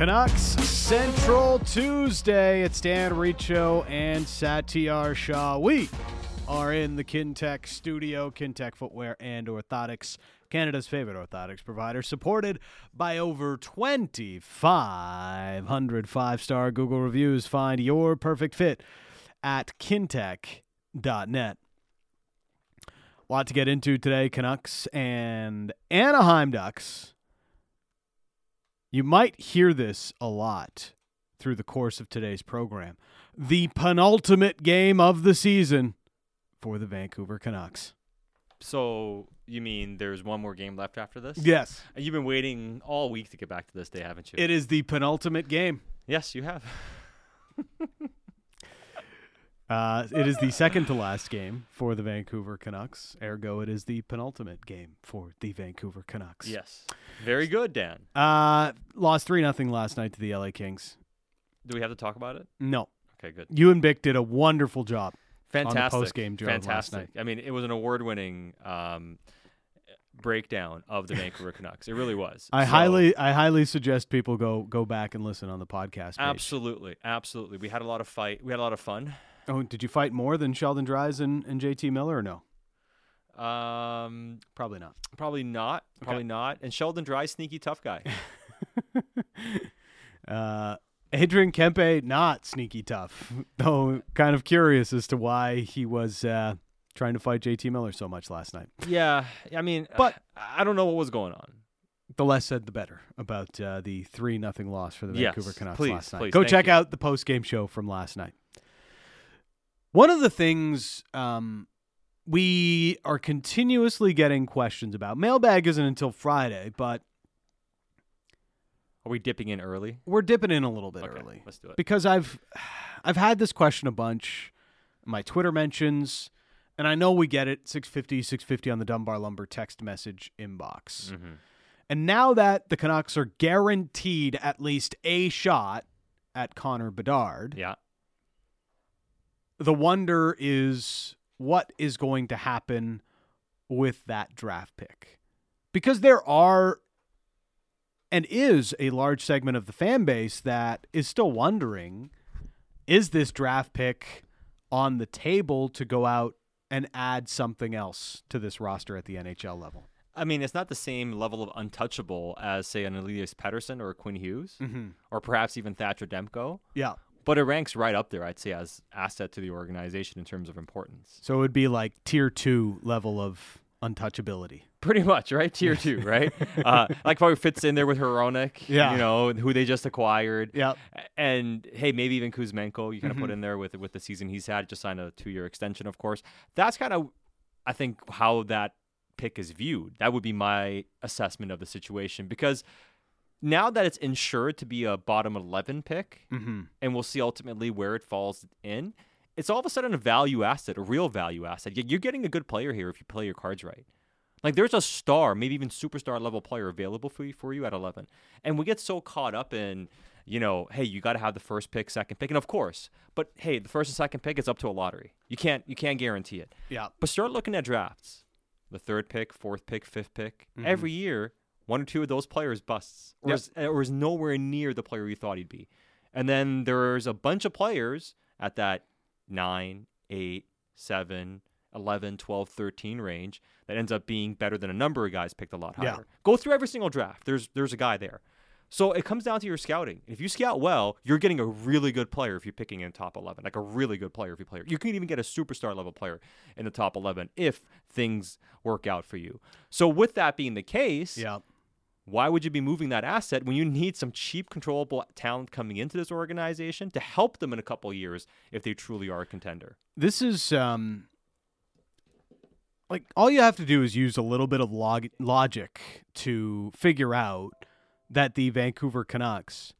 Canucks Central Tuesday. It's Dan Riccio and Satiar Shah. We are in the Kintec studio, Kintec Footwear and Orthotics, Canada's favorite orthotics provider, supported by over 2,500 five star Google reviews. Find your perfect fit at kintec.net. A lot to get into today Canucks and Anaheim Ducks. You might hear this a lot through the course of today's program. The penultimate game of the season for the Vancouver Canucks. So you mean there's one more game left after this? Yes. You've been waiting all week to get back to this day, haven't you? It is the penultimate game. yes, you have. Uh, it is the second to last game for the Vancouver Canucks. Ergo, it is the penultimate game for the Vancouver Canucks. yes. Very good, Dan. Uh, lost 3 nothing last night to the LA Kings. Do we have to talk about it? No. Okay, good. You and Bick did a wonderful job. Fantastic. post-game show last Fantastic. night. I mean, it was an award-winning um, breakdown of the Vancouver Canucks. It really was. I So- highly I highly suggest people go go back and listen on the podcast. Page. Absolutely, absolutely. We had a lot of fight. We had a lot of fun. Oh, did you fight more than Sheldon Dries and, and JT Miller or no? Um, Probably not. probably not. Probably not. And Sheldon Dry, sneaky tough guy. Uh, Adrian Kempe, not sneaky tough, though. Kind of curious as to why he was uh, trying to fight JT Miller so much last night. yeah, I mean, But- I don't know what was going on. The less said, the better about uh, the three nothing loss for the Yes, Vancouver Canucks please, last night. please, Go check you. out the post game show from last night. One of the things um, we are continuously getting questions about mailbag isn't until Friday, but Are we dipping in early? we're dipping in a little bit Okay, early. let's do it. because I've I've had this question a bunch, my Twitter mentions, and I know we get it 650 650 on the Dunbar Lumber text message inbox. Mm-hmm. And now that the Canucks are guaranteed at least a shot at Connor Bedard, Yeah. The wonder is what is going to happen with that draft pick. Because there are and is a large segment of the fan base that is still wondering is this draft pick on the table to go out and add something else to this roster at the NHL level? I mean, it's not the same level of untouchable as, say, an Elias Pettersson or a Quinn Hughes, Mm-hmm. or perhaps even Thatcher Demko. Yeah. But it ranks right up there, I'd say, as asset to the organization in terms of importance. So it would be like tier two level of untouchability. Pretty much, right? Tier two, right? uh, like probably fits in there with Hronek, Yeah. you know, who they just acquired. Yeah. And hey, maybe even Kuzmenko, you kind of Mm-hmm. put in there with with the season he's had. Just signed a two year extension, of course. That's kind of, I think, how that pick is viewed. That would be my assessment of the situation because now that it's insured to be a bottom eleven pick, Mm-hmm. and we'll see ultimately where it falls in. It's all of a sudden a value asset, a real value asset. You're getting a good player here if you play your cards right. Like there's a star, maybe even superstar level player available for you for you at 11. And we get so caught up in, you know, hey, you got to have the first pick, second pick, and of course, but hey, the first and second pick is up to a lottery. You can't you can't guarantee it. Yeah. But start looking at drafts. The third pick, fourth pick, fifth pick. Every year, one or two of those players busts or, Yep. is, or is nowhere near the player you thought he'd be. And then there's a bunch of players at that 9, 8, 7, 11, 12, 13 range that ends up being better than a number of guys picked a lot higher. Yeah. Go through every single draft. There's there's a guy there. So it comes down to your scouting. If you scout well, you're getting a really good player if you're picking in top 11, like a really good player if you play. You can even get a superstar level player in the top 11 if things work out for you. So with that being the case, Yeah. Why would you be moving that asset when you need some cheap, controllable talent coming into this organization to help them in a couple years if they truly are a contender? This is um like all you have to do is use a little bit of log- logic to figure out that the Vancouver Canucks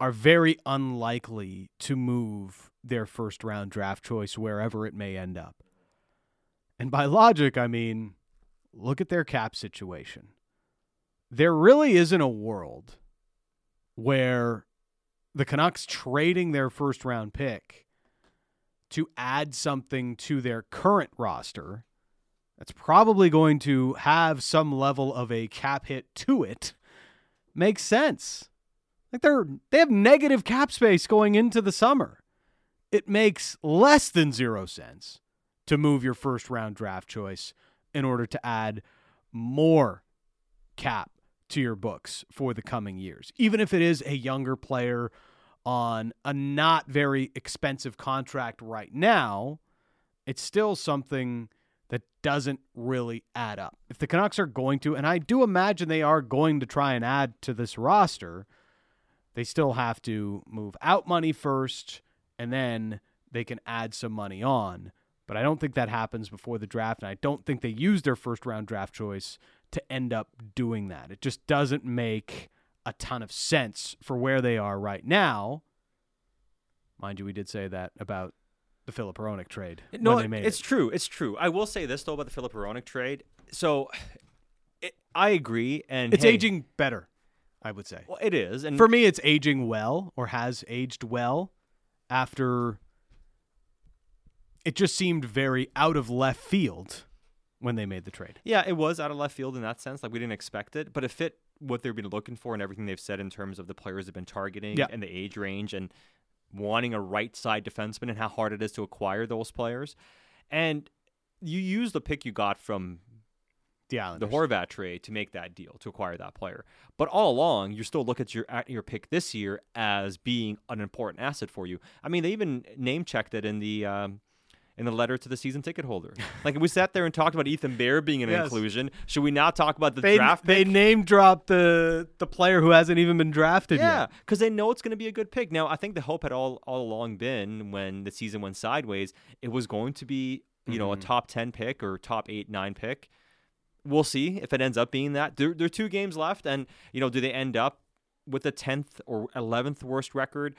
are very unlikely to move their first round draft choice wherever it may end up. And by logic, I mean look at their cap situation. There really isn't a world where the Canucks trading their first round pick to add something to their current roster that's probably going to have some level of a cap hit to it makes sense. Like they're they have negative cap space going into the summer. It makes less than 0 sense to move your first round draft choice in order to add more cap to your books for the coming years. Even if it is a younger player on a not very expensive contract right now, it's still something that doesn't really add up. If the Canucks are going to, and I do imagine they are going to try and add to this roster, they still have to move out money first and then they can add some money on. But I don't think that happens before the draft, and I don't think they use their first round draft choice to end up doing that. It just doesn't make a ton of sense for where they are right now. Mind you, we did say that about the Filip Hronek trade. No, when they made it's it. true. It's true. I will say this though about the Filip Hronek trade. So, it, I agree, and It's hey, aging better, I would say. Well, it is, and For me, it's aging well or has aged well after it just seemed very out of left field when they made the trade. Yeah, it was out of left field in that sense. Like we didn't expect it, but it fit what they've been looking for and everything they've said in terms of the players they've been targeting Yeah. and the age range and wanting a right side defenseman and how hard it is to acquire those players. And you use the pick you got from The the Horvat trade to make that deal to acquire that player. But all along, you still look at your at your pick this year as being an important asset for you. I mean, they even name checked it in the um, in the letter to the season ticket holder. like we sat there and talked about Ethan Bear being an Yes. inclusion. Should we now talk about the they, draft they name dropped the the player who hasn't even been drafted Yeah, yet. because they know it's going to be a good pick. Now, I think the hope had all all along been when the season went sideways, it was going to be you know a Mhm. top ten pick or top eight nine pick. We'll see if it ends up being that. There, there are two games left, and you know, do they end up with the tenth or eleventh worst record?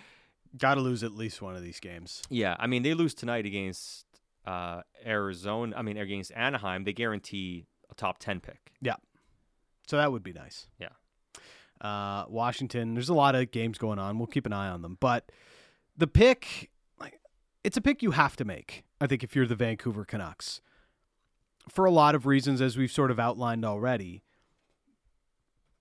Got to lose at least one of these games. Yeah, I mean they lose tonight against uh, Arizona. I mean against Anaheim, they guarantee a top ten pick. Yeah, so that would be nice. Yeah. Uh, Washington, there's a lot of games going on. We'll keep an eye on them. But the pick, like, it's a pick you have to make, I think, if you're the Vancouver Canucks. For a lot of reasons, as we've sort of outlined already.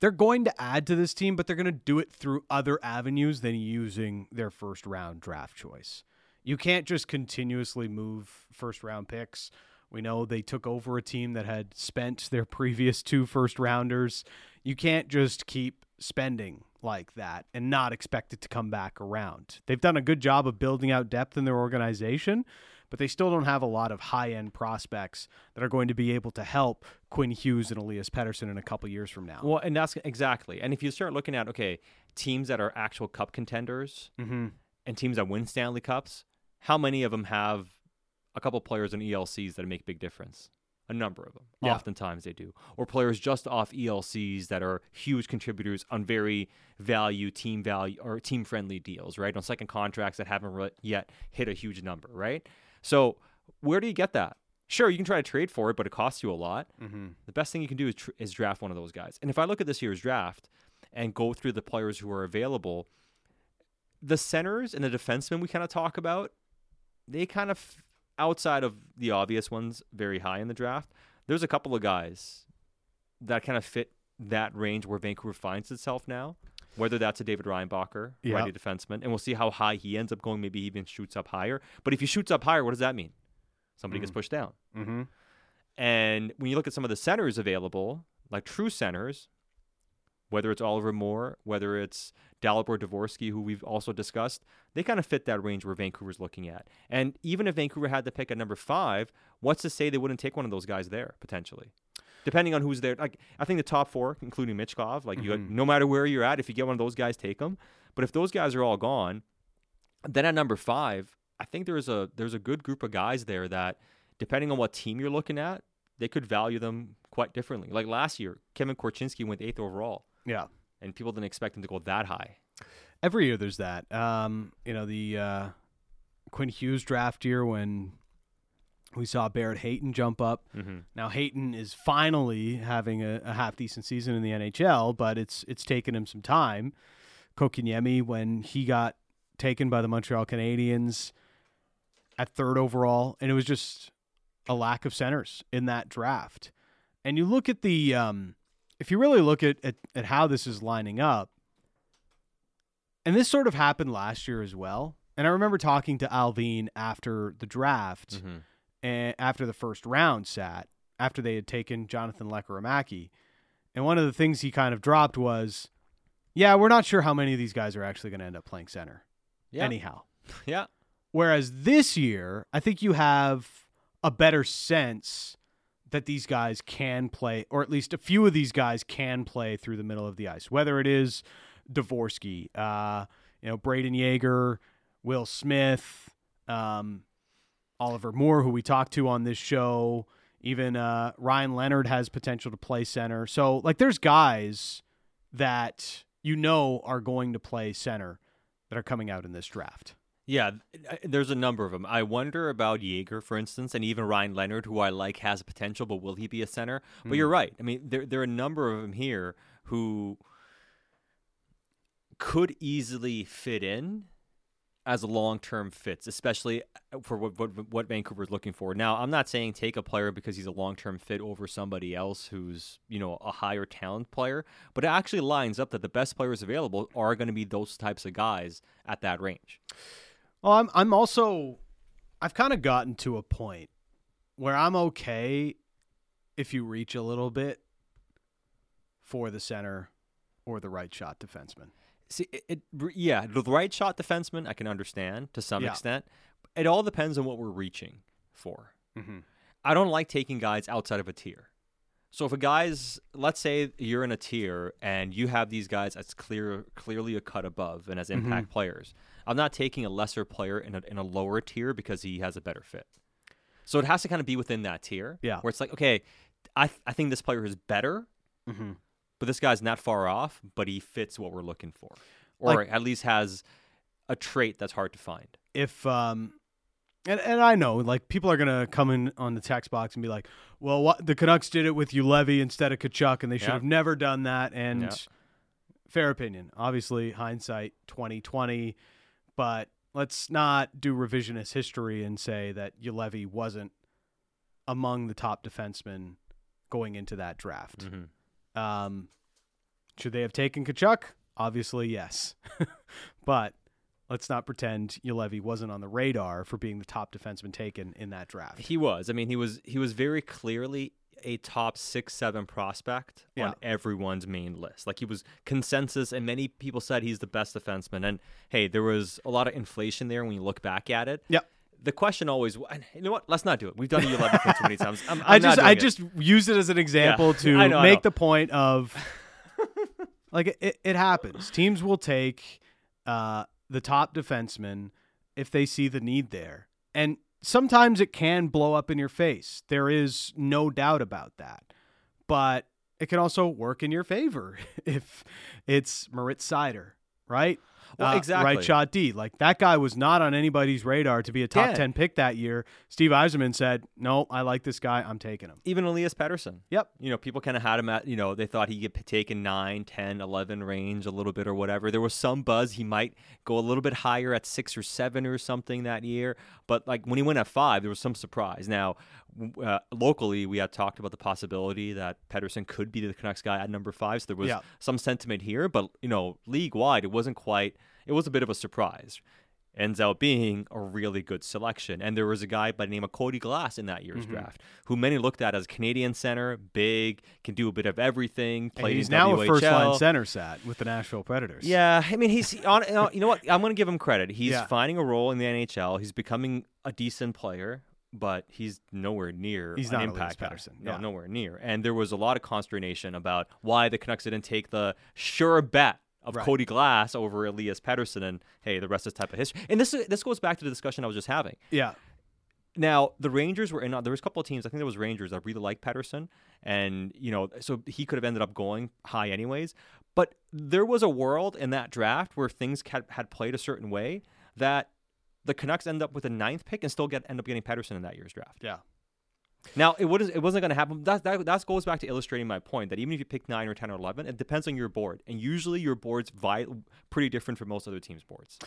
They're going to add to this team, but they're going to do it through other avenues than using their first round draft choice. You can't just continuously move first round picks. We know they took over a team that had spent their previous two first rounders. You can't just keep spending like that and not expect it to come back around. They've done a good job of building out depth in their organization, but they still don't have a lot of high end prospects that are going to be able to help Quinn Hughes and Elias Pettersson in a couple years from now. Well, and that's exactly. And if you start looking at okay, teams that are actual cup contenders, mm-hmm. and teams that win Stanley Cups, how many of them have a couple players in ELCs that make big difference? A number of them. Yeah. Oftentimes they do. Or players just off ELCs that are huge contributors on very value, team value, or team friendly deals, right? On second contracts that haven't re- yet hit a huge number, right? So where do you get that? Sure, you can try to trade for it, but it costs you a lot. Mm-hmm. The best thing you can do is, tr- is draft one of those guys. And if I look at this year's draft and go through the players who are available, the centers and the defensemen we kind of talk about, they kind of outside of the obvious ones, very high in the draft. There's a couple of guys that kind of fit that range where Vancouver finds itself now. Whether that's a David Reinbacher, Yeah. righty defenseman, and we'll see how high he ends up going. Maybe he even shoots up higher. But if he shoots up higher, what does that mean? Somebody gets Mhm. pushed down. Mm-hmm. And when you look at some of the centers available, like true centers, whether it's Oliver Moore, whether it's Dalibor Dvorsky, who we've also discussed, they kind of fit that range where Vancouver's looking at. And even if Vancouver had to pick at number five, what's to say they wouldn't take one of those guys there potentially? Depending on who's there, like I think the top four, including Michkov, like you, Mhm. no matter where you're at, if you get one of those guys, take them. But if those guys are all gone, then at number five, I think there's a there's a good group of guys there that, depending on what team you're looking at, they could value them quite differently. Like last year, Kevin Korchinski went eighth overall, Yeah. and people didn't expect him to go that high. Every year there's that. Um, you know, the uh, Quinn Hughes draft year when we saw Barrett Hayton jump up. Mm-hmm. Now Hayton is finally having a, a half decent season in the NHL, but it's it's taken him some time. Kotkaniemi, when he got taken by the Montreal Canadiens at third overall, and it was just a lack of centers in that draft. And you look at the um, if you really look at, at at how this is lining up, and this sort of happened last year as well. And I remember talking to Allvin after the draft, Mhm. and after the first round sat, after they had taken Jonathan Lekkerimaki. And one of the things he kind of dropped was, yeah, we're not sure how many of these guys are actually going to end up playing center. Yeah. Anyhow. Yeah. Whereas this year, I think you have a better sense that these guys can play, or at least a few of these guys can play through the middle of the ice. Whether it is Dvorsky, uh, you know, Brayden Yager, Will Smith, um, Oliver Moore, who we talked to on this show, even uh, Ryan Leonard has potential to play center. So, like, there's guys that you know are going to play center that are coming out in this draft. Yeah, there's a number of them. I wonder about Yager, for instance, and even Ryan Leonard, who I like has potential, but will he be a center? But you're right. I mean, there there are a number of them here who could easily fit in as long-term fits, especially uh, for what, what what Vancouver's looking for. Now, I'm not saying take a player because he's a long-term fit over somebody else who's you know a higher talent player, but it actually lines up that the best players available are going to be those types of guys at that range. Well, I'm I'm also I've kind of gotten to a point where I'm okay if you reach a little bit for the center or the right shot defenseman. See, it, it yeah, the right shot defenseman I can understand to some Yeah. extent. It all depends on what we're reaching for. Mm-hmm. I don't like taking guys outside of a tier. So if a guy's, let's say you're in a tier and you have these guys as clear, clearly a cut above and as Mm-hmm. impact players, I'm not taking a lesser player in a, in a lower tier because he has a better fit. So it has to kind of be within that tier. Yeah. Where it's like, okay, I, th- I think this player is better, Mm-hmm. but this guy's not far off, but he fits what we're looking for, or Like- at least has a trait that's hard to find. If um, and and I know like people are gonna come in on the text box and be like, well, what the Canucks did it with Juolevi instead of Tkachuk, and they should Yeah. have never done that. And Yeah. fair opinion, obviously hindsight twenty twenty, but let's not do revisionist history and say that Juolevi wasn't among the top defensemen going into that draft. Mm-hmm. Um, should they have taken Tkachuk? Obviously, yes. but let's not pretend Juolevi wasn't on the radar for being the top defenseman taken in that draft. He was. I mean, he was. He was very clearly a top six, seven prospect Yeah. on everyone's main list. Like he was consensus, and many people said he's the best defenseman. And hey, there was a lot of inflation there when you look back at it. Yep. The question always, you know what? Let's not do it. We've done the 11 thing too many times. I'm, I'm I just I it. just used it as an example to I know, make the point of like it, it happens. Teams will take uh, the top defenseman if they see the need there, and sometimes it can blow up in your face. There is no doubt about that, but it can also work in your favor if it's Moritz Seider, right? Well, Uh, exactly. Right shot D. Like that guy was not on anybody's radar to be a top Yeah. 10 pick that year. Steve Yzerman said, No, I like this guy. I'm taking him. even Elias Pettersson. Yep. You know, people kind of had him at, you know, they thought he'd get taken 9, 10, 11 range a little bit or whatever. There was some buzz he might go a little bit higher at 6 or 7 or something that year. But like when he went at 5, there was some surprise. Now, uh, locally, we had talked about the possibility that Pettersson could be the Canucks guy at number 5. So there was Yeah. some sentiment here. But, you know, league wide, it wasn't quite, it was a bit of a surprise. Ends out being a really good selection. And there was a guy by the name of Cody Glass in that year's Mhm. draft, who many looked at as Canadian center, big, can do a bit of everything. And he's now WHL. a first line center sat with the Nashville Predators. Yeah, I mean, he's on. you know- You know what? I'm going to give him credit. He's Yeah. finding a role in the NHL. He's becoming a decent player, but he's nowhere near He's an not impact guy. No, yeah. nowhere near. And there was a lot of consternation about why the Canucks didn't take the sure bet of Right. Cody Glass over Elias Pettersson. And hey, the rest is type of history. And this this goes back to the discussion I was just having. Yeah. Now the Rangers were in. There was a couple of teams. I think there was Rangers that really liked Pettersson, and you know, so he could have ended up going high anyways. But there was a world in that draft where things had, had played a certain way that the Canucks end up with a ninth pick and still get end up getting Pettersson in that year's draft. Yeah. Now it was it wasn't going to happen. That, that that goes back to illustrating my point that even if you pick nine or ten or eleven, it depends on your board, and usually your board's vi- pretty different from most other teams' boards.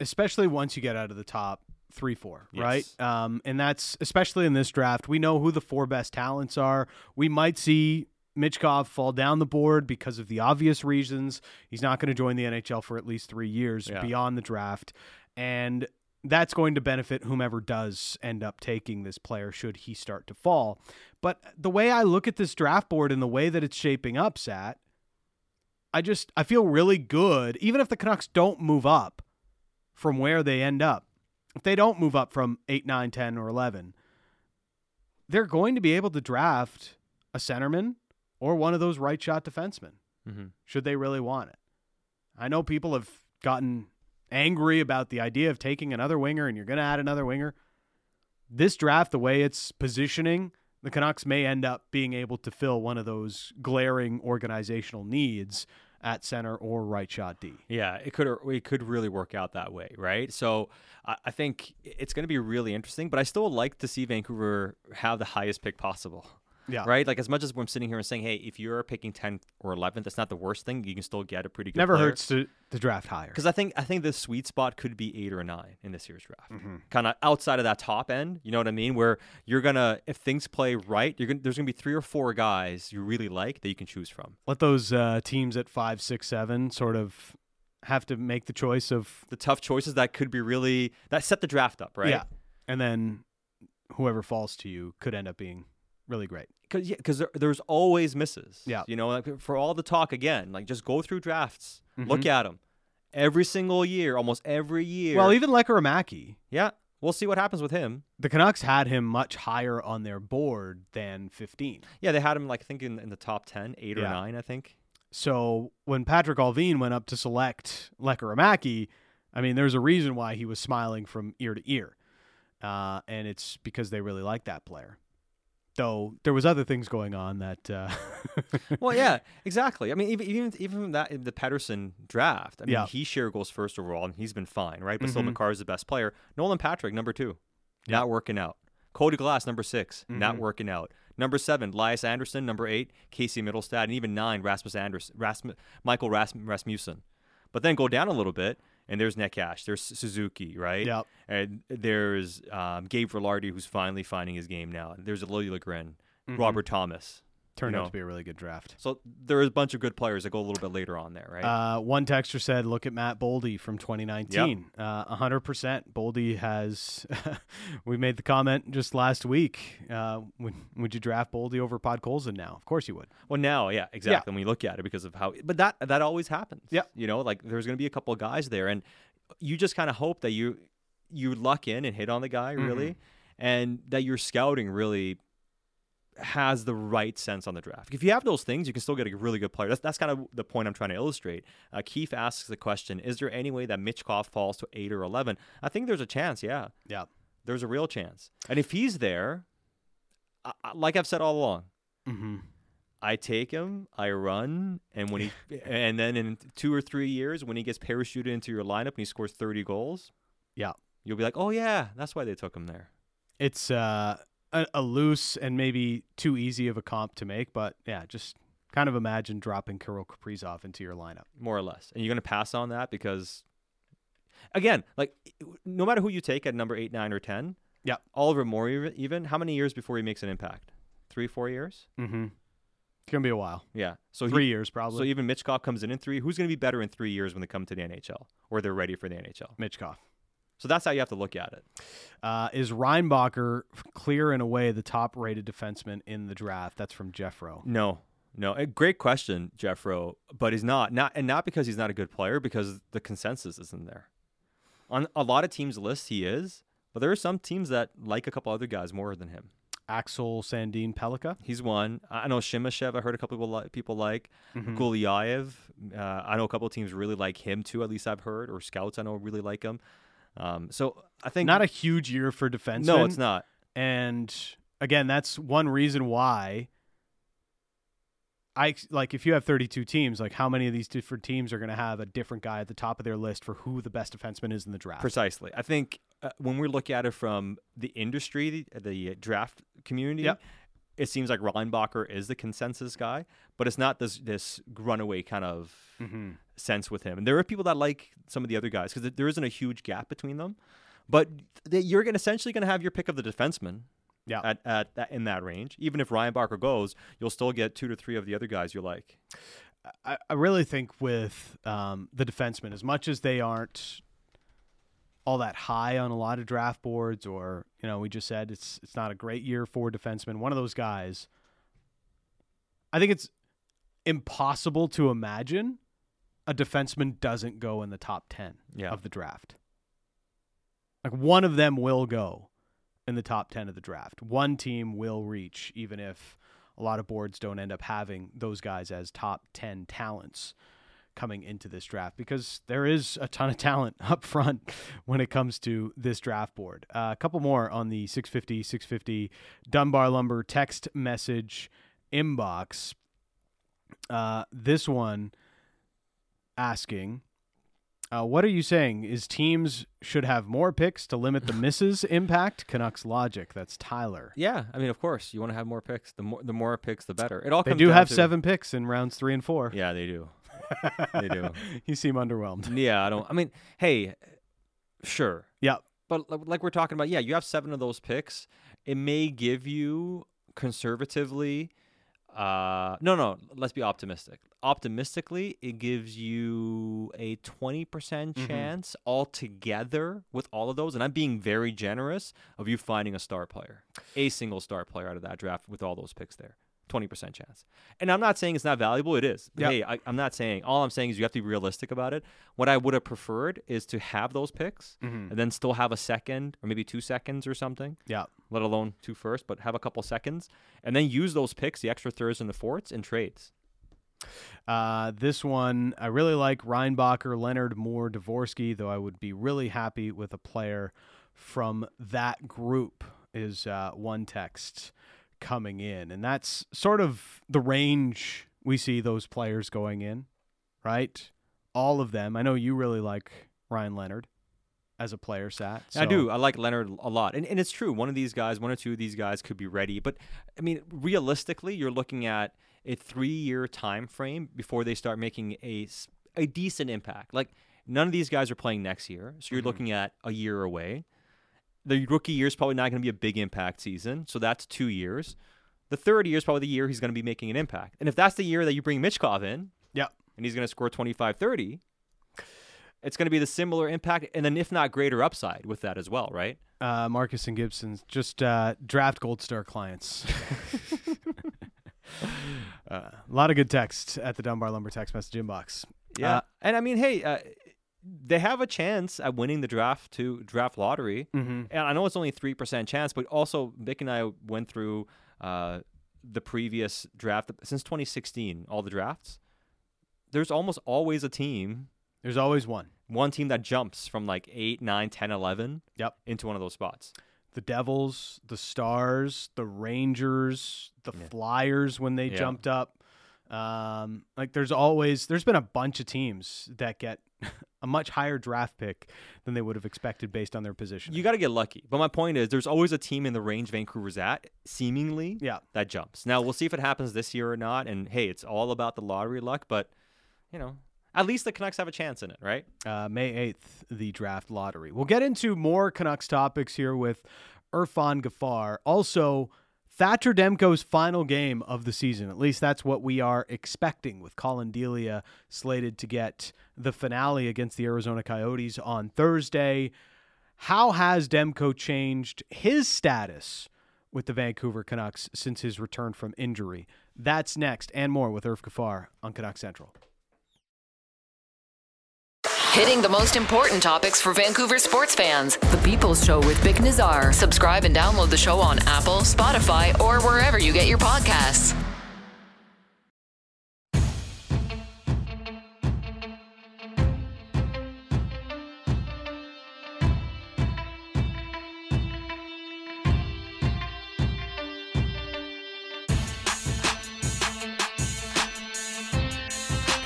Especially once you get out of the top three, four, Yes. right? Um, and that's especially in this draft. We know who the four best talents are. We might see Michkov fall down the board because of the obvious reasons. He's not going to join the NHL for at least three years Yeah. beyond the draft. And that's going to benefit whomever does end up taking this player should he start to fall. But the way I look at this draft board and the way that it's shaping up, Sat, I just I feel really good, even if the Canucks don't move up from where they end up. If they don't move up from 8, 9, 10, or 11, they're going to be able to draft a centerman or one of those right shot defensemen Mm-hmm. should they really want it. I know people have gotten angry about the idea of taking another winger and you're going to add another winger. This draft, the way it's positioning, the Canucks may end up being able to fill one of those glaring organizational needs at center or right shot D. Yeah, it could it could really work out that way, right? So I, think it's going to be really interesting, but I still like to see Vancouver have the highest pick possible, Yeah. right? Like as much as I'm sitting here and saying, hey, if you're picking 10th or 11th, that's not the worst thing. You can still get a pretty good. Never player. hurts to, to draft higher. Because I think I think the sweet spot could be eight or nine in this year's draft, Mm-hmm. kind of outside of that top end. You know what I mean? Where you're gonna, if things play right, you're gonna there's gonna be three or four guys you really like that you can choose from. Let those uh, teams at five, six, seven sort of have to make the choice of The tough choices that could be really that set the draft up, right? yeah, and then whoever falls to you could end up being really great. because yeah, because there, there's always misses. Yeah. you know, like for all the talk again, like just go through drafts, look Mhm. at them every single year, almost every year. Well, even Lekkerimaki, yeah, we'll see what happens with him. the Canucks had him much higher on their board than 15. Yeah, they had him like I think in, in the top 10, 8 or nine, I think. So when Patrik Allvin went up to select Lekkerimaki, I mean, there's a reason why he was smiling from ear to ear, uh, and it's because they really like that player. Though there was other things going on that. Uh, well, yeah, exactly. I mean, even even even that the Pettersson draft. I mean, Yeah. he sure goals first overall, and he's been fine, right? But still, Mhm. Makar is the best player. Nolan Patrick, number two, Yeah. not working out. Cody Glass, number 6 not Mhm. working out. Number seven, Lias Andersson. Number eight, Casey Mittelstadt, and even nine, Rasmus Anderson, Rasmus, Michael Ras- Rasmussen. But then go down a little bit, and there's Nick Cash, there's Suzuki, right? Yep. And there's um, Gabe Vilardi, who's finally finding his game now. There's Lily Legren, Mhm. Robert Thomas. Turned you out to be a really good draft. So there is a bunch of good players that go a little bit later on there, right? Uh, one texter said, "Look at Matt Boldy from 2019. Uh, 100%. Boldy has. we made the comment just last week. Uh, would, would you draft Boldy over Podkolzin now? Of course you would. well, now, yeah, exactly. When we look at it, because of how, but that that always happens. Yeah. you know, like there's going to be a couple of guys there, and you just kind of hope that you you luck in and hit on the guy really, and that your scouting really has the right sense on the draft. If you have those things, you can still get a really good player. That's that's kind of the point I'm trying to illustrate. Uh, Keith asks the question: Is there any way that Michkov falls to eight or eleven? I think there's a chance. Yeah, Yeah. there's a real chance. And if he's there, I, I- like I've said all along, Mm-hmm. I take him, I run, and when he, and then in two or three years, when he gets parachuted into your lineup and he scores 30 goals, Yeah. you'll be like, oh yeah, that's why they took him there. It's uh, a, a loose and maybe too easy of a comp to make, but yeah, just kind of imagine dropping Kirill Kaprizov into your lineup. more or less. And you're going to pass on that because, again, like no matter who you take at number eight, nine, or ten, Yeah. Oliver Moore even- how many years before he makes an impact? Three, four years? Mm-hmm. It's gonna be a while. Yeah. So he- Three years probably. So even Michkov comes in in three. Who's going to be better in three years when they come to the NHL or they're ready for the NHL? Michkov. So that's how you have to look at it. Uh, is Reinbacher clear in a way the top-rated defenseman in the draft? That's from Jeffro. No, no. A great question, Jeffro, but he's not. Not and not because he's not a good player, because the consensus isn't there. On a lot of teams' lists, he is, but there are some teams that like a couple other guys more than him. Axel Sandin Pellikka. He's one. I know Simashev. I heard a couple people like people like Mhm. Gulyayev. Uh, I know a couple of teams really like him too. At least I've heard, or scouts I know really like him. Um, so I think Not a huge year for defensemen. no, it's not. And again, that's one reason why I like if you have 32 teams, like how many of these different teams are going to have a different guy at the top of their list for who the best defenseman is in the draft? Precisely. I think uh, when we look at it from the industry, the, the draft community, Yep. It seems like Reinbacher is the consensus guy, but it's not this this runaway kind of Mm-hmm. sense with him. And there are people that like some of the other guys because there isn't a huge gap between them. But they, you're going essentially going to have your pick of the defenseman, Yeah. At, at that in that range. Even if Reinbacher goes, you'll still get two to three of the other guys you like. I, I really think with um, the defensemen, as much as they aren't all that high on a lot of draft boards, or you know, we just said it's it's not a great year for defensemen. One of those guys, I think it's impossible to imagine a defenseman doesn't go in the top ten Yeah. of the draft. Like one of them will go in the top 10 of the draft. One team will reach, even if a lot of boards don't end up having those guys as top 10 talents coming into this draft because there is a ton of talent up front when it comes to this draft board. Uh, a couple more on the 650 650 Dunbar Lumber text message inbox. Uh, this one asking uh, what are you saying? Is teams should have more picks to limit the misses impact? Canucks logic. That's Tyler. Yeah, I mean, of course, you want to have more picks. The more the more picks, the better. It all They do have to- seven picks in rounds three and four. Yeah, they do. They do. you seem underwhelmed. Yeah, I don't. I mean, hey, sure, Yeah. but like we're talking about, yeah, you have seven of those picks. It may give you conservatively. Uh, no, no. Let's be optimistic. Optimistically, it gives you a twenty percent Mhm. chance altogether with all of those, and I'm being very generous of you finding a star player, a single star player out of that draft with all those picks there. Twenty percent chance, and I'm not saying it's not valuable. It is. Yep. Hey, I, I'm not saying. All I'm saying is you have to be realistic about it. What I would have preferred is to have those picks Mm-hmm. and then still have a second or maybe two seconds or something, Yeah. let alone two first, but have a couple seconds and then use those picks, the extra thirds and the fourths, in trades. Uh, this one, I really like Reinbacher, Leonard, Moore, Dvorsky, though I would be really happy with a player from that group, is uh, one text coming in. And that's sort of the range we see those players going in, right? All of them. I know you really like Ryan Leonard as a player, Sat. I do. I like Leonard a lot. And, and it's true. One of these guys, one or two of these guys could be ready. But, I mean, realistically, you're looking at a three year time frame before they start making a, a decent impact. Like, none of these guys are playing next year. So you're Mhm. looking at a year away. The rookie year is probably not going to be a big impact season. So that's two years. The third year is probably the year he's going to be making an impact. And if that's the year that you bring Michkov in, Yep. and he's going to score 25 30, it's going to be the similar impact and then, if not greater, upside with that as well, right? Uh, Marcus and Gibson, just uh, draft Gold Star clients. uh, a lot of good text at the Dunbar Lumber text message inbox. Yeah. Uh, and I mean, hey, uh, they have a chance at winning the draft to draft lottery. Mm-hmm. And I know it's only 3% chance, but also Vic and I went through uh, the previous draft since 2016, all the drafts. There's almost always a team, There's always one. one team that jumps from like 8, 9, 10, 11 Yep. into one of those spots. The Devils, the Stars, the Rangers, the Yeah. Flyers when they Yeah. jumped up. Um, like there's always there's been a bunch of teams that get a much higher draft pick than they would have expected based on their position. You got to get lucky. But my point is, there's always a team in the range Vancouver's at, seemingly, yeah. that jumps. Now we'll see if it happens this year or not. And hey, it's all about the lottery luck, but you know, at least the Canucks have a chance in it, right? uh, May 8th, the draft lottery. We'll get into more Canucks topics here with Irfaan Gaffar. Also, Thatcher Demko's final game of the season. At least that's what we are expecting with Collin Delia slated to get the finale against the Arizona Coyotes on Thursday. How has Demko changed his status with the Vancouver Canucks since his return from injury? That's next and more with Irf Gaffar on Canuck Central. Hitting the most important topics for Vancouver sports fans. The People's Show with Vic Nazar. Subscribe and download the show on Apple, Spotify, or wherever you get your podcasts.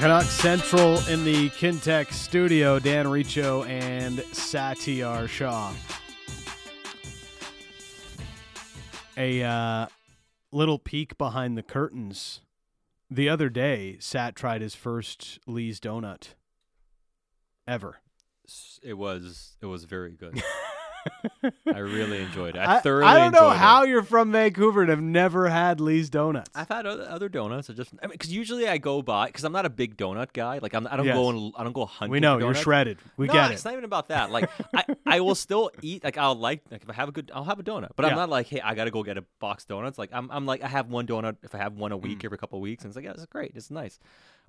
Canuck Central in the Kintec studio, Dan Riccio and Satiar Shah. A uh, little peek behind the curtains. The other day, Sat tried his first Lee's donut ever. It was it was very good. I really enjoyed it. I, I, thoroughly I don't know how It. you're from Vancouver and have never had Lee's Donuts. I've had other, other donuts. I just because usually I go by because I'm not a big donut guy. Like I'm, I don't Yes. go and I don't go hunting. we know you're shredded. We no, get it's it. not even about that. Like I, I will still eat. Like I'll like like if I have a good, I'll have a donut. But Yeah. I'm not like, hey, I gotta go get a box donuts. Like I'm, I'm like I have one donut if I have one a week Mm. every couple of weeks, and it's like yeah, it's great, it's nice.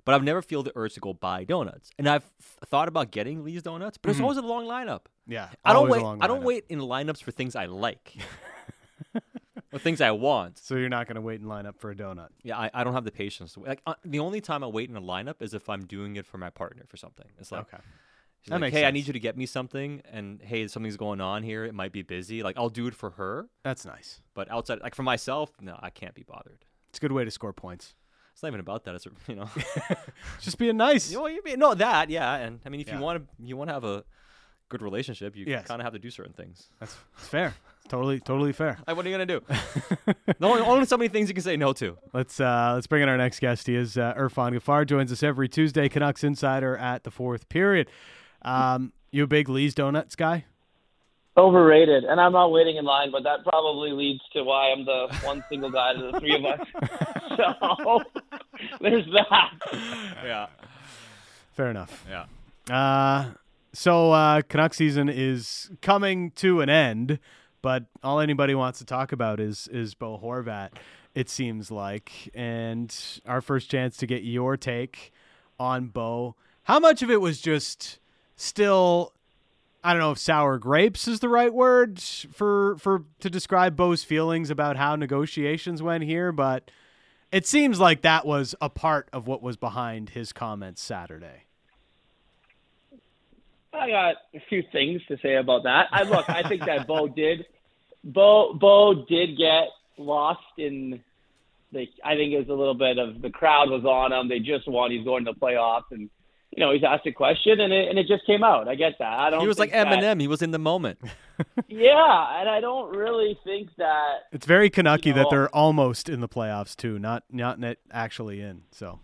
But I've never feel the urge to go buy donuts, and I've thought about getting Lee's donuts, but it's always a long lineup. Yeah, I don't Mm-hmm. wait. I don't wait in lineups for things I like. or things I want. So you're not going to wait in line up for a donut. Yeah, I, I don't have the patience to wait. Like uh, the only time I wait in a lineup is if I'm doing it for my partner for something. It's like, Okay. like, hey, I need you to get me something, and hey, something's going on here. It might be busy. Like I'll do it for her, That's nice. but outside, like for myself, no, I can't be bothered. It's a good way to score points. It's not even about that. It's you know, Just being nice. you know, you no that, yeah. And I mean, if Yeah. you want to, you want to have a good relationship, you Yes. kind of have to do certain things. That's it's fair. Totally totally fair. Like, what are you gonna do? no, only, only so many things you can say no to. Let's uh, let's bring in our next guest. He is uh, Irfaan Gaffar. Joins us every Tuesday. Canucks insider at the fourth period. Um, you a big Lee's Donuts guy? Overrated, and I'm not waiting in line, but that probably leads to why I'm the one single guy to the three of us. so there's that. Yeah, Fair enough. yeah. Uh, so uh, Canuck season is coming to an end, but all anybody wants to talk about is is Bo Horvat. It seems like, and our first chance to get your take on Bo. How much of it was just still? I don't know if sour grapes is the right word for for to describe Bo's feelings about how negotiations went here, but it seems like that was a part of what was behind his comments Saturday. I got a few things to say about that. I look, I think that Bo did, Bo Bo did get lost in the. I think it was a little bit of the crowd was on him. They just won. He's going to the playoffs, and you know he's asked a question, and it and it just came out. I get that. I don't. He was like think that- Eminem. He was in the moment. Yeah, and I don't really think that It's very Canucky You that they're almost in the playoffs too, not not net actually in. So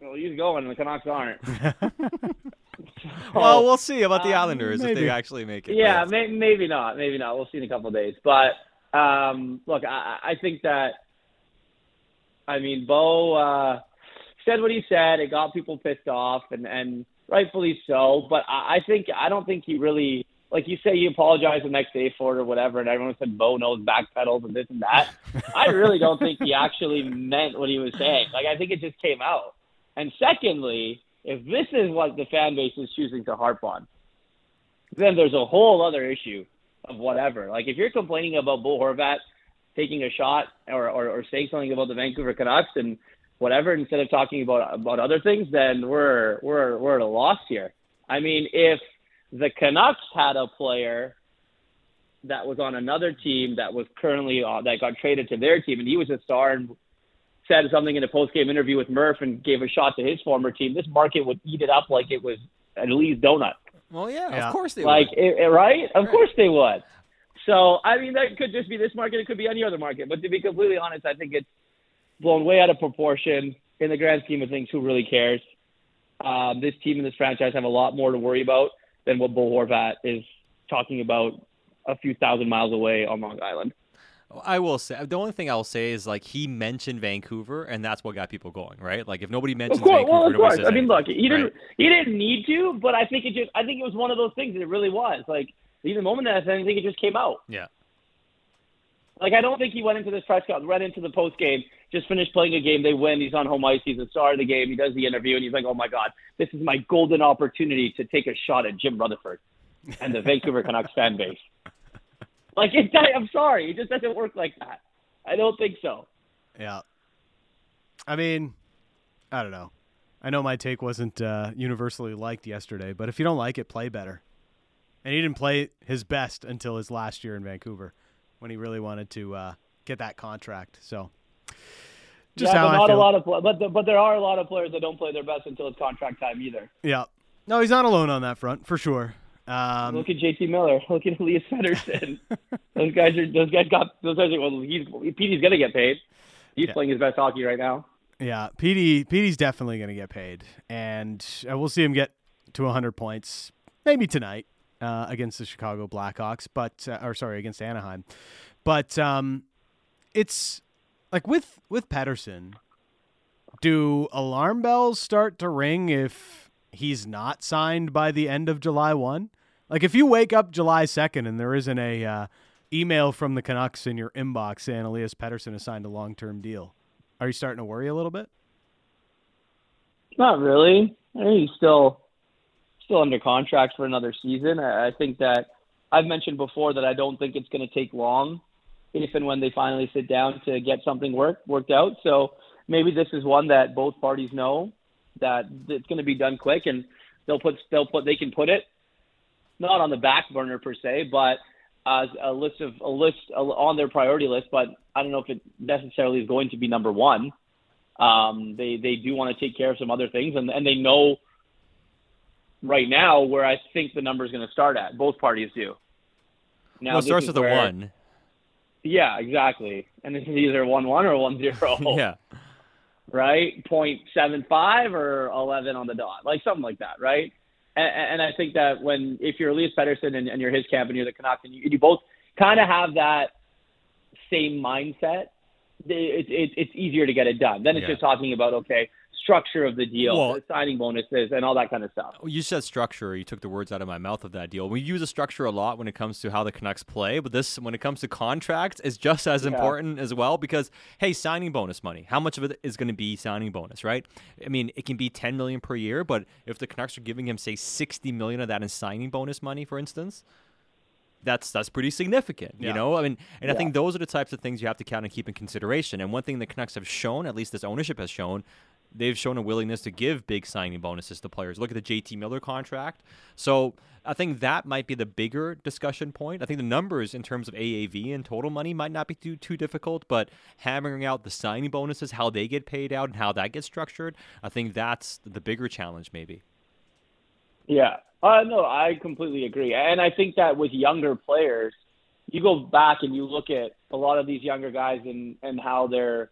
well, he's going, and the Canucks aren't. well, we'll see about the uh, Islanders if they actually make it. Yeah, may, maybe not. Maybe not. We'll see in a couple of days. But um, look, I, I think that. I mean, Bo uh, said what he said. It got people pissed off, and and rightfully so. But I, I think I don't think he really. Like you say, you apologize the next day for it or whatever, and everyone said Bo knows backpedals and this and that. I really don't think he actually meant what he was saying. Like I think it just came out. And secondly, if this is what the fan base is choosing to harp on, then there's a whole other issue of whatever. Like if you're complaining about Bo Horvat taking a shot or, or, or saying something about the Vancouver Canucks and whatever instead of talking about about other things, then we're we're we're at a loss here. I mean, if the Canucks had a player that was on another team that was currently uh, that got traded to their team and he was a star and said something in a post game interview with Murph and gave a shot to his former team, this market would eat it up like it was at least donut. Well, yeah, Yeah. of course they Like, would. it, it- right? Of course they would. So, I mean, that could just be this market. It could be any other market. But to be completely honest, I think it's blown way out of proportion in the grand scheme of things. Who really cares? Um, this team and this franchise have a lot more to worry about than what Bo Horvat is talking about a few thousand miles away on Long Island. I will say the only thing I will say is like he mentioned Vancouver, and that's what got people going, right? Like if nobody mentions Of course, Vancouver, well, of course. I mean, look, he didn't right? he didn't need to, but I think it just I think it was one of those things. That it really was like even the moment that I said, I think it just came out. Yeah, Like I don't think he went into this press conference, right into the post game, just finished playing a game, they win, he's on home ice, he's the star of the game, he does the interview, and he's like, oh my god, this is my golden opportunity to take a shot at Jim Rutherford and the Vancouver Canucks fan base. Like it, I'm sorry, it just doesn't work like that. I don't think so. yeah, I mean, I don't know. I know my take wasn't uh, universally liked yesterday, but if you don't like it, play better. And he didn't play his best until his last year in Vancouver, when he really wanted to uh, get that contract. So, just yeah, how but not a lot of but the, but there are a lot of players that don't play their best until it's contract time either. Yeah. No, he's not alone on that front for sure. Um, Look at JT Miller. Look at Elias Pettersson. those guys are. Those guys got. Those guys are. Well, he's Petey's gonna get paid. He's Yeah. playing his best hockey right now. yeah, Petey Petey's definitely going to get paid, and uh, we'll see him get to 100 points maybe tonight. uh, against the Chicago Blackhawks, but uh, or sorry, against Anaheim. But um, it's like with with Pettersson, do alarm bells start to ring if he's not signed by the end of July one? Like if you wake up July second and there isn't a uh, email from the Canucks in your inbox saying Elias Pettersson has signed a long term deal, are you starting to worry a little bit? Not really. I mean, he's still still under contract for another season. I, I think that I've mentioned before that I don't think it's going to take long if and when they finally sit down to get something work worked out. So maybe this is one that both parties know that it's going to be done quick, and they'll put they'll put they can put it not on the back burner per se, but as a list of a list on their priority list. But I don't know if it necessarily is going to be number one. Um, they they do want to take care of some other things, and and they know right now where I think the number is going to start at. Both parties do. Now, well, it starts with a one. Yeah, exactly. And this is either one one or one zero. yeah. Right, point seven five or eleven on the dot, like something like that, right? And, and I think that when if you're Elias Pettersson and, and you're his camp and you're the Canucks and you, you both kind of have that same mindset, it, it, it's easier to get it done. Then it's yeah. just talking about okay, structure of the deal, well, the signing bonuses, and all that kind of stuff. Oh, you said structure. You took the words out of my mouth of that deal. We use a structure a lot when it comes to how the Canucks play, but this, when it comes to contracts, is just as yeah. important as well because hey, signing bonus money. How much of it is going to be signing bonus, right? I mean, it can be 10 million per year, but if the Canucks are giving him say 60 million of that in signing bonus money, for instance that's that's pretty significant, you know. I mean, and yeah. I think those are the types of things you have to count and keep in consideration. And one thing the Canucks have shown, at least this ownership has shown, they've shown a willingness to give big signing bonuses to players. Look at the JT Miller contract. So I think that might be the bigger discussion point. I think the numbers in terms of AAV and total money might not be too too difficult, but hammering out the signing bonuses, how they get paid out, and how that gets structured, I think that's the bigger challenge, maybe. Yeah, uh, no, I completely agree, and I think that with younger players, you go back and you look at a lot of these younger guys and and how they're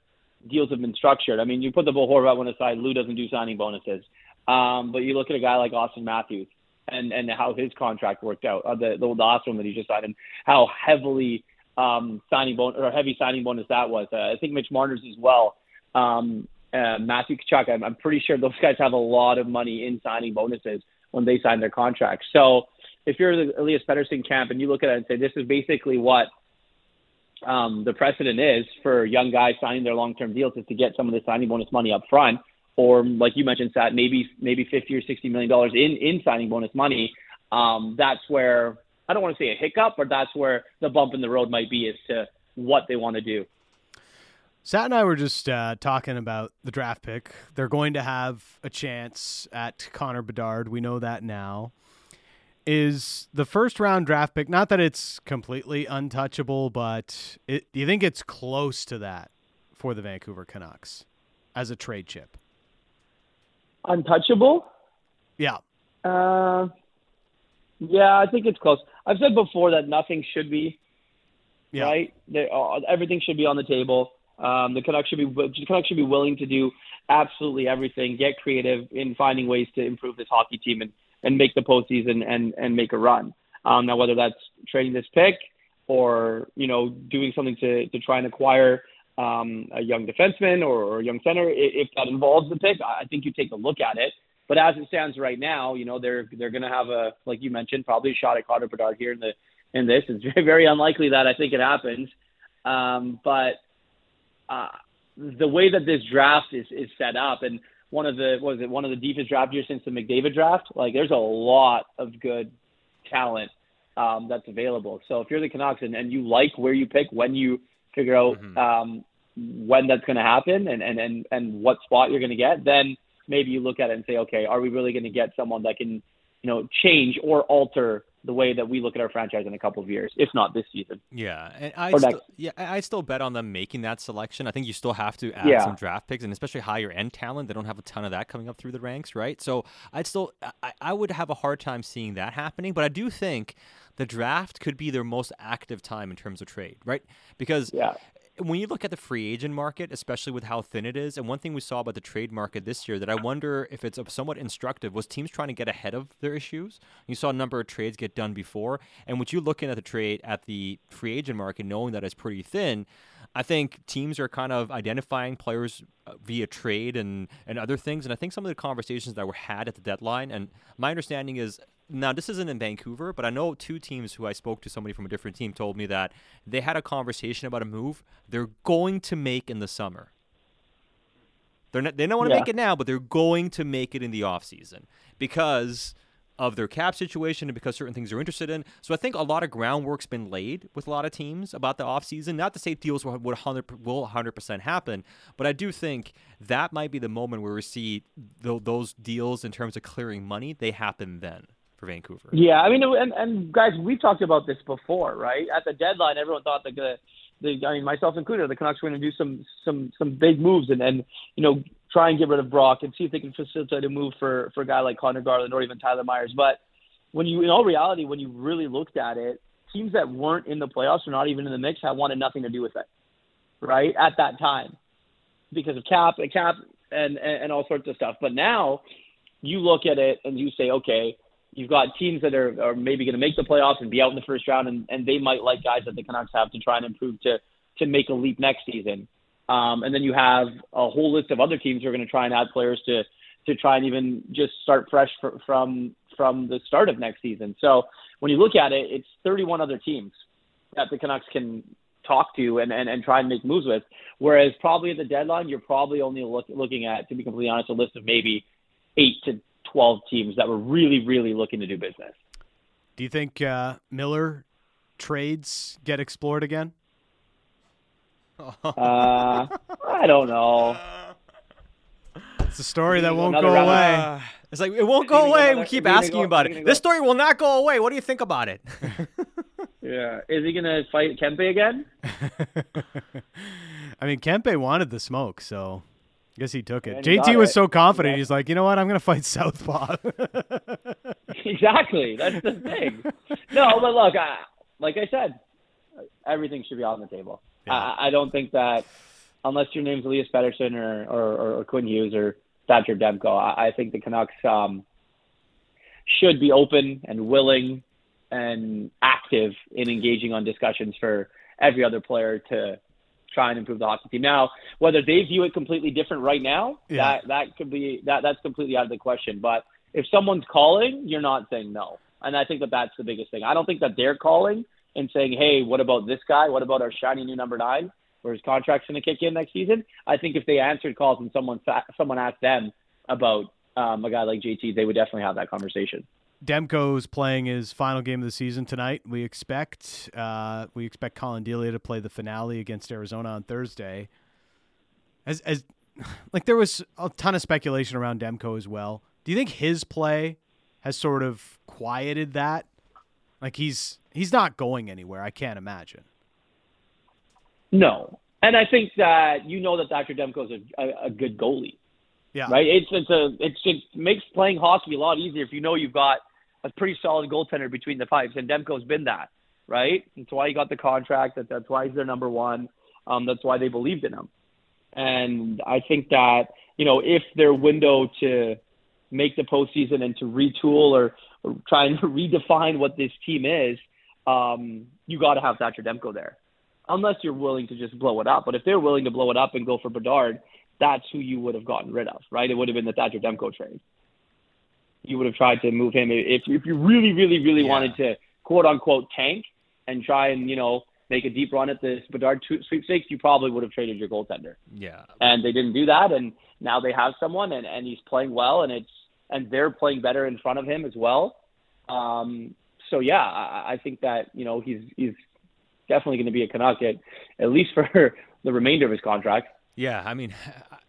deals have been structured. I mean, you put the Bo Horvat one aside. Lou doesn't do signing bonuses, um, but you look at a guy like Auston Matthews and and how his contract worked out, uh, the the last one that he just signed, and how heavily um, signing bonus or heavy signing bonus that was. Uh, I think Mitch Marner's as well. Um, uh, Matthew Tkachuk, I'm, I'm pretty sure those guys have a lot of money in signing bonuses when they sign their contracts. So if you're the Elias Pettersson camp and you look at it and say this is basically what um, the precedent is for young guys signing their long-term deals is to get some of the signing bonus money up front, or like you mentioned, Sat, maybe maybe fifty or sixty million dollars in in signing bonus money. Um, that's where I don't want to say a hiccup, but that's where the bump in the road might be as to what they want to do. Sat and I were just uh, talking about the draft pick. They're going to have a chance at Connor Bedard. We know that now is the first round draft pick. Not that it's completely untouchable, but it, do you think it's close to that for the Vancouver Canucks as a trade chip? Untouchable? Yeah. Uh, yeah, I think it's close. I've said before that nothing should be yeah. right. They, uh, everything should be on the table. Um, the Canucks should be the Canucks should be willing to do absolutely everything, get creative in finding ways to improve this hockey team and and make the postseason and and make a run. Um, now, whether that's trading this pick or you know doing something to to try and acquire um, a young defenseman or, or a young center, if that involves the pick, I think you take a look at it. But as it stands right now, you know they're they're going to have a like you mentioned probably a shot at Connor Bedard here in the in this. It's very very unlikely that I think it happens. Um, but uh, the way that this draft is is set up and one of the was it one of the deepest draft years since the McDavid draft. Like there's a lot of good talent um, that's available. So if you're the Canucks and, and you like where you pick when you figure out mm-hmm. um, when that's going to happen and, and, and, and what spot you're going to get, then maybe you look at it and say, okay, are we really going to get someone that can, you know, change or alter the way that we look at our franchise in a couple of years, if not this season. Yeah, and I still, yeah, I still bet on them making that selection. I think you still have to add yeah. some draft picks and especially higher end talent. They don't have a ton of that coming up through the ranks, right? So I'd still, I, I would have a hard time seeing that happening. But I do think the draft could be their most active time in terms of trade, right? Because yeah when you look at the free agent market, especially with how thin it is, and one thing we saw about the trade market this year that I wonder if it's somewhat instructive was teams trying to get ahead of their issues. You saw a number of trades get done before, and with you looking at the trade at the free agent market, knowing that it's pretty thin, I think teams are kind of identifying players uh, via trade and, and other things. And I think some of the conversations that were had at the deadline, and my understanding is now this isn't in Vancouver, but I know two teams who I spoke to somebody from a different team told me that they had a conversation about a move they're going to make in the summer. They're not, they don't want to Yeah. make it now, but they're going to make it in the offseason because of their cap situation and because certain things they're interested in. So I think a lot of groundwork's been laid with a lot of teams about the offseason. Not to say deals will, would 100, will 100% happen, but I do think that might be the moment where we see tho- those deals in terms of clearing money, they happen then for Vancouver. Yeah, I mean, and, and guys, we talked about this before, right? At the deadline, everyone thought that the, the I mean, myself included, the Canucks were going to do some some some big moves and and you know try and get rid of Brock and see if they can facilitate a move for for a guy like Conor Garland or even Tyler Myers. But when you, in all reality, when you really looked at it, teams that weren't in the playoffs or not even in the mix had wanted nothing to do with it, right? At that time, because of cap and cap and and, and all sorts of stuff. But now you look at it and you say, okay, you've got teams that are, are maybe going to make the playoffs and be out in the first round, and, and they might like guys that the Canucks have to try and improve to to make a leap next season. Um, and then you have a whole list of other teams who are going to try and add players to to try and even just start fresh for, from from the start of next season. So when you look at it, it's 31 other teams that the Canucks can talk to and, and, and try and make moves with. Whereas probably at the deadline, you're probably only look, looking at, to be completely honest, a list of maybe eight to 12 teams that were really, really looking to do business. Do you think uh, Miller trades get explored again? Uh, I don't know. It's a story that won't go round of- away. Uh, it's like it won't go he away. gonna- We keep asking go- about it. This story will not go away. What do you think about it? Yeah. Is he going to fight Kempe again? I mean, Kempe wanted the smoke, so I guess he took it. And JT was it. so confident. Yeah. He's like, you know what? I'm going to fight Southpaw. exactly. That's the thing. No, but look, I, like I said, everything should be on the table. Yeah. I, I don't think that unless your name's Elias Pettersson or, or, or Quinn Hughes or Thatcher Demko, I, I think the Canucks um, should be open and willing and active in engaging on discussions for every other player to try and improve the hockey team. Now, whether they view it completely different right now, Yeah. that that could be that that's completely out of the question. But if someone's calling, you're not saying no, and I think that that's the biggest thing. I don't think that they're calling and saying, "Hey, what about this guy? What about our shiny new number nine, where his contract's going to kick in next season?" I think if they answered calls and someone someone asked them about um, a guy like JT, they would definitely have that conversation. Demko's playing his final game of the season tonight. We expect uh, we expect Collin Delia to play the finale against Arizona on Thursday. As as like there was a ton of speculation around Demko as well. Do you think his play has sort of quieted that? Like he's he's not going anywhere. I can't imagine. No, and I think that you know that Dr. Demko is a, a, a good goalie. Yeah. right? It's it's a it's it makes playing hockey a lot easier if you know you've got a pretty solid goaltender between the pipes, and Demko's been that, right? That's why he got the contract. That that's why he's their number one. Um, that's why they believed in him, and I think that you know if their window to make the postseason and to retool or, or try and redefine what this team is, um, you got to have Thatcher Demko there, unless you're willing to just blow it up. But if they're willing to blow it up and go for Bedard, that's who you would have gotten rid of, right? It would have been the Thatcher Demko trade. You would have tried to move him if if you really, really, really Yeah. wanted to quote unquote tank and try and you know make a deep run at this Bedard two- sweepstakes. You probably would have traded your goaltender, yeah. and they didn't do that. And now they have someone, and and he's playing well, and it's and they're playing better in front of him as well. Um, so yeah, I, I think that you know he's he's definitely going to be a Canuck at at least for the remainder of his contract. Yeah, I mean,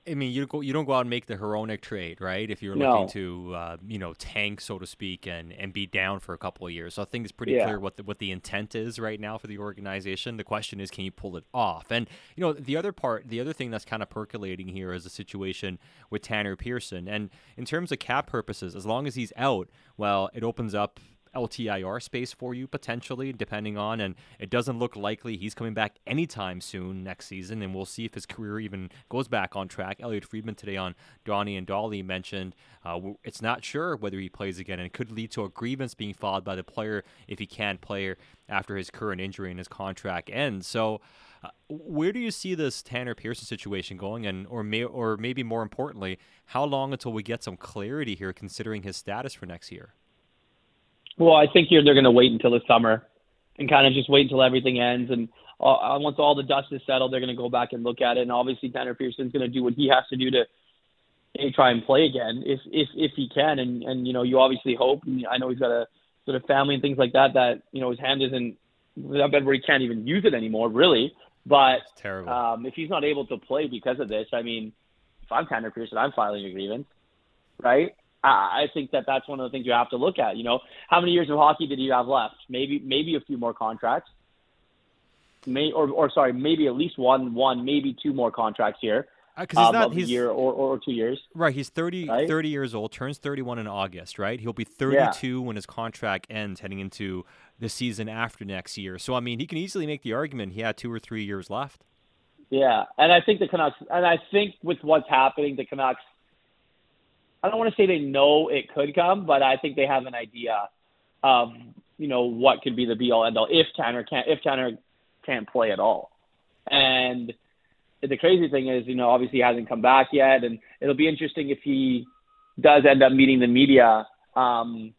I mean, you go, you don't go out and make the heroic trade, right? If you're No. looking to, uh, you know, tank, so to speak, and, and be down for a couple of years. So I think it's pretty Yeah. clear what the, what the intent is right now for the organization. The question is, can you pull it off? And you know, the other part, the other thing that's kind of percolating here is the situation with Tanner Pearson. And in terms of cap purposes, as long as he's out, well, it opens up LTIR space for you potentially, depending on. And it doesn't look likely he's coming back anytime soon next season. And we'll see if his career even goes back on track. Elliotte Friedman today on Donnie and Dhali mentioned uh, it's not sure whether he plays again, and it could lead to a grievance being filed by the player if he can't play after his current injury and his contract ends. So. Uh, where do you see this Tanner Pearson situation going, and or may or maybe more importantly, how long until we get some clarity here, considering his status for next year? Well, I think here they're going to wait until the summer and kind of just wait until everything ends. And uh, once all the dust is settled, they're going to go back and look at it. And obviously, Tanner Pearson's going to do what he has to do to try and play again if if if he can. And and you know, you obviously hope. And I know he's got a sort of family and things like that. That you know, his hand isn't that bad where he can't even use it anymore, really. But terrible. Um, if he's not able to play because of this, I mean, if I'm Tanner Pearson, I'm filing a grievance, right? I think that that's one of the things you have to look at. You know, how many years of hockey did you have left? Maybe maybe a few more contracts. May or or sorry, maybe at least one one maybe two more contracts here. Because uh, he's um, not he's, year or, or two years. Right, he's 30, right? 30 years old, turns 31 in August, right? He'll be 32 yeah. when his contract ends heading into the season after next year. So I mean, he can easily make the argument he had 2 or 3 years left. Yeah, and I think the Canucks and I think with what's happening the Canucks I don't want to say they know it could come, but I think they have an idea of you know what could be the be all end all if Tanner can't if Tanner can't play at all. And the crazy thing is, you know, obviously he hasn't come back yet, and it'll be interesting if he does end up meeting the media. Um,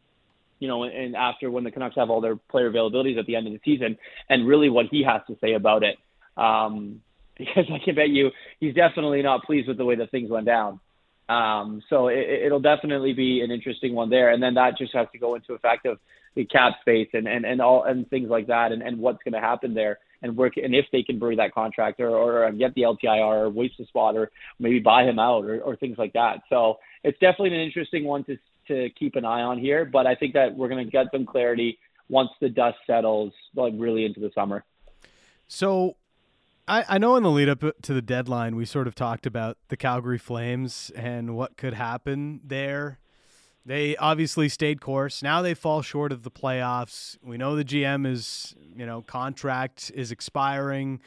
you know, and after when the Canucks have all their player availabilities at the end of the season, and really what he has to say about it. Um, because I can bet you he's definitely not pleased with the way that things went down. Um, so it, it'll definitely be an interesting one there. And then that just has to go into effect of the cap space and, and, and all and things like that and, and what's going to happen there and work and if they can bring that contract or, or get the LTIR or waste a spot or maybe buy him out or, or things like that. So it's definitely an interesting one to to keep an eye on here. But I think that we're going to get some clarity once the dust settles, like really into the summer. So I, I know in the lead up to the deadline, we sort of talked about the Calgary Flames and what could happen there. They obviously stayed course. Now they fall short of the playoffs. We know the GM is, you know, contract is expiring.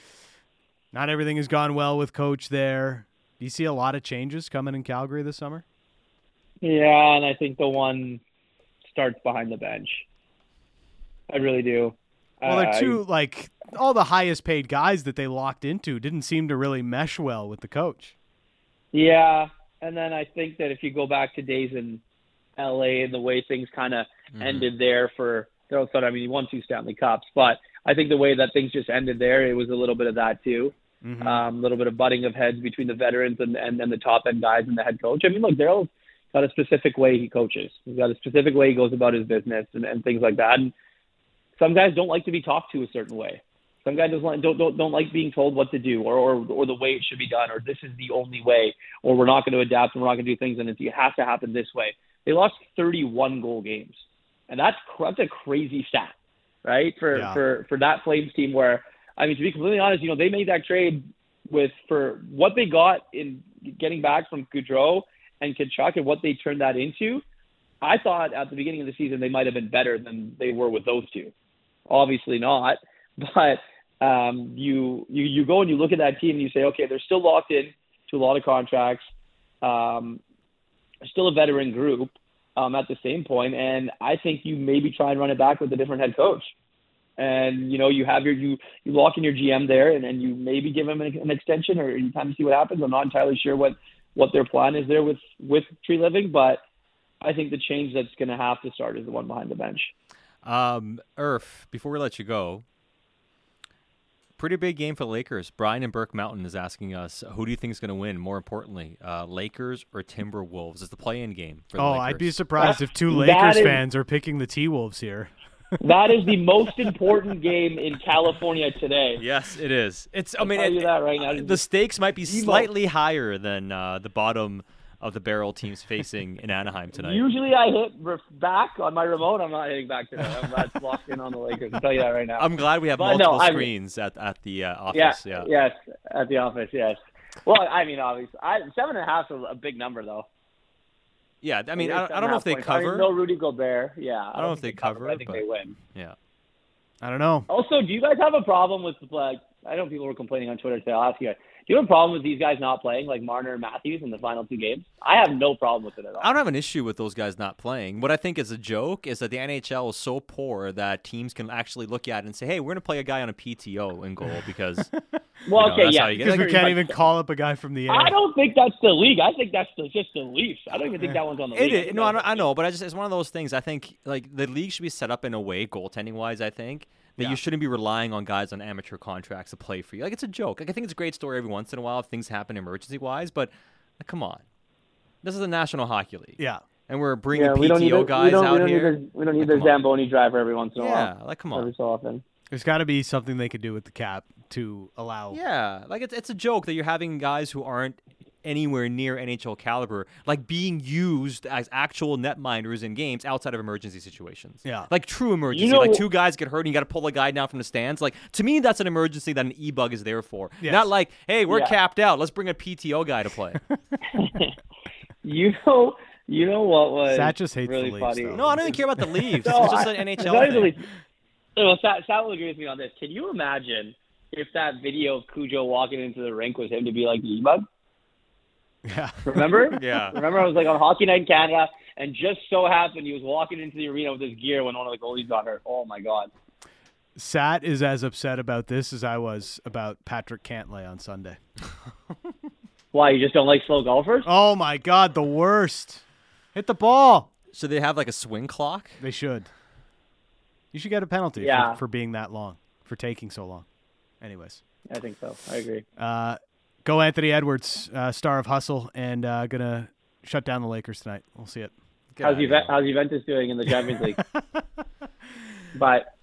Not everything has gone well with coach there. Do you see a lot of changes coming in Calgary this summer? Yeah, and I think the one starts behind the bench. I really do. Well, they're two like all the highest paid guys that they locked into didn't seem to really mesh well with the coach. Yeah, and then I think that if you go back to days in L.A. and the way things kind of mm-hmm. ended there for Daryl, I mean, he won two Stanley Cups, but I think the way that things just ended there, it was a little bit of that too. A mm-hmm. um, little bit of butting of heads between the veterans and and then the top end guys and the head coach. I mean, look, Daryl's got a specific way he coaches. He's got a specific way he goes about his business and, and things like that. And some guys don't like to be talked to a certain way. Some guys don't don't don't, don't like being told what to do or, or or the way it should be done or this is the only way or we're not going to adapt and we're not going to do things and it has to happen this way. They lost 31 goal games, and that's that's a crazy stat, right? For yeah. for for that Flames team where I mean to be completely honest, you know they made that trade with for what they got in getting back from Gaudreau and Tkachuk and what they turned that into. I thought at the beginning of the season they might have been better than they were with those two. Obviously not, but um, you you you go and you look at that team and you say, okay, they're still locked in to a lot of contracts, um, still a veteran group um, at the same point, and I think you maybe try and run it back with a different head coach. And you know you have your you you lock in your GM there, and, then you maybe give him an, an extension, or you kind of see what happens. I'm not entirely sure what what their plan is there with with Treliving, but I think the change that's going to have to start is the one behind the bench. Um, Irf, before we let you go, pretty big game for the Lakers. Brian and Burke Mountain is asking us, who do you think is going to win? More importantly, uh, Lakers or Timberwolves? It's the play-in game. For the oh, Lakers. I'd be surprised if two Lakers is, fans are picking the T Wolves here. that is the most important game in California today. Yes, it is. It's. I mean, it, that right now. the stakes might be slightly higher than uh, the bottom of the barrel teams facing in Anaheim tonight. Usually I hit back on my remote. I'm not hitting back today. I'm not locked in on the Lakers. I'll tell you that right now. I'm glad we have but multiple no, screens at, at the uh, office. Yeah, yeah, Yes, at the office, yes. Well, I mean, obviously, I, seven and a half is a big number, though. Yeah, I mean, I, don't- I don't know if they half. I mean, cover. no Rudy Gobert. Yeah, I don't know if they cover, cover, but I think but- they win. Yeah. I don't know. Also, do you guys have a problem with like? I know people were complaining on Twitter today. I'll ask you guys. Do you have a problem with these guys not playing, like Marner and Matthews, in the final two games? I have no problem with it at all. I don't have an issue with those guys not playing. What I think is a joke is that the NHL is so poor that teams can actually look at it and say, "Hey, we're going to play a guy on a PTO in goal because well, you know, okay, that's yeah, how you get Because we can't even so. call up a guy from the air. I don't think that's the league. I think that's the, just the Leafs. I don't even think that one's on the It league. I is. No, I, that's know- I know, but I just it's one of those things. I think like the league should be set up in a way, goaltending wise. I think that Yeah. you shouldn't be relying on guys on amateur contracts to play for you. Like it's a joke. Like I think it's a great story every once in a while if things happen emergency wise, but like, come on, this is the National Hockey League, Yeah. and we're bringing yeah, we don't need PTO guys don't, out we don't here. Need a, we don't need Like, the come on. Zamboni driver every once in a while. yeah, like come on. Every so often. There's got to be something they could do with the cap to allow. Yeah, like it's it's a joke that you're having guys who aren't anywhere near NHL caliber like being used as actual netminders in games outside of emergency situations. Yeah. Like true emergency. know- like two guys get hurt and you got to pull a guy down from the stands. Like to me that's an emergency that an e-bug is there for. Yes. Not like, "Hey, we're Yeah. capped out. Let's bring a PTO guy to play." You know, you know what was Sat just hates the really Leafs, funny? though. no, I don't even care about the Leafs. No, it's just an it's NHL thing. really- Well, Sat, Sat will agree with me on this. Can you imagine if that video of Cujo walking into the rink was him to be like the E-bug? Yeah. Remember? Yeah. Remember, I was like on Hockey Night in Canada, and just so happened he was walking into the arena with his gear when one of the goalies got hurt. Oh my god! Sat is as upset about this as I was about Patrick Cantlay on Sunday. Why you just don't like slow golfers? Oh my God, the worst. Hit the ball. So they have like a swing clock? They should. You should get a penalty Yeah. for, for being that long, for taking so long. Anyways, I think so. I agree. uh, go Anthony Edwards, uh, star of Hustle, and uh, gonna shut down the Lakers tonight. We'll see it. Get How's, Juve- how's Juventus doing in the Champions League? but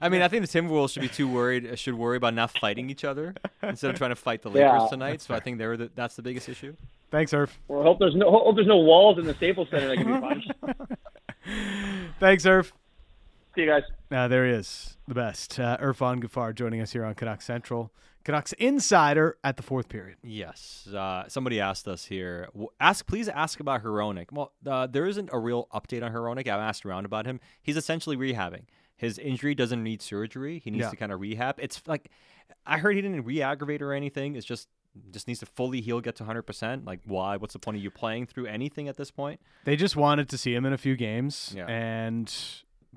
I mean, I think the Timberwolves should be too worried. Should worry about not fighting each other instead of trying to fight the Lakers Yeah. tonight. So I think they're the, that's the biggest issue. Thanks, Irf. well, hope there's no hope there's no walls in the Staples Center that can be punched. Thanks, Irf. See you guys. Uh, there he is, the best. Uh, Irfaan Gaffar joining us here on Canucks Central. Canucks Insider at the fourth period. Yes. Uh, somebody asked us here. Ask, please ask about Hronek. Well, uh, there isn't a real update on Hronek. I've asked around about him. He's essentially rehabbing. His injury doesn't need surgery. He needs Yeah. to kind of rehab. It's like I heard he didn't re-aggravate or anything. It's just just needs to fully heal, get to 100%. Like, why? What's the point of you playing through anything at this point? They just wanted to see him in a few games, Yeah. and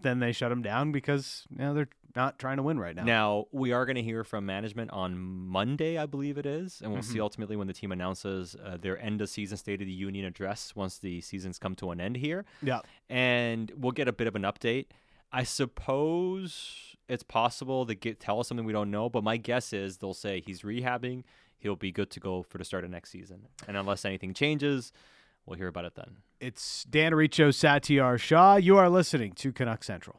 then they shut him down because you know, they're not trying to win right now. Now, we are going to hear from management on Monday, I believe it is, and we'll Mm-hmm. see ultimately when the team announces uh, their end of season State of the Union address once the season's come to an end here. Yeah. And we'll get a bit of an update. I suppose it's possible to get tell us something we don't know, but my guess is they'll say he's rehabbing, he'll be good to go for the start of next season. And unless anything changes, we'll hear about it then. It's Dan Riccio, Satiar Shah. You are listening to Canuck Central.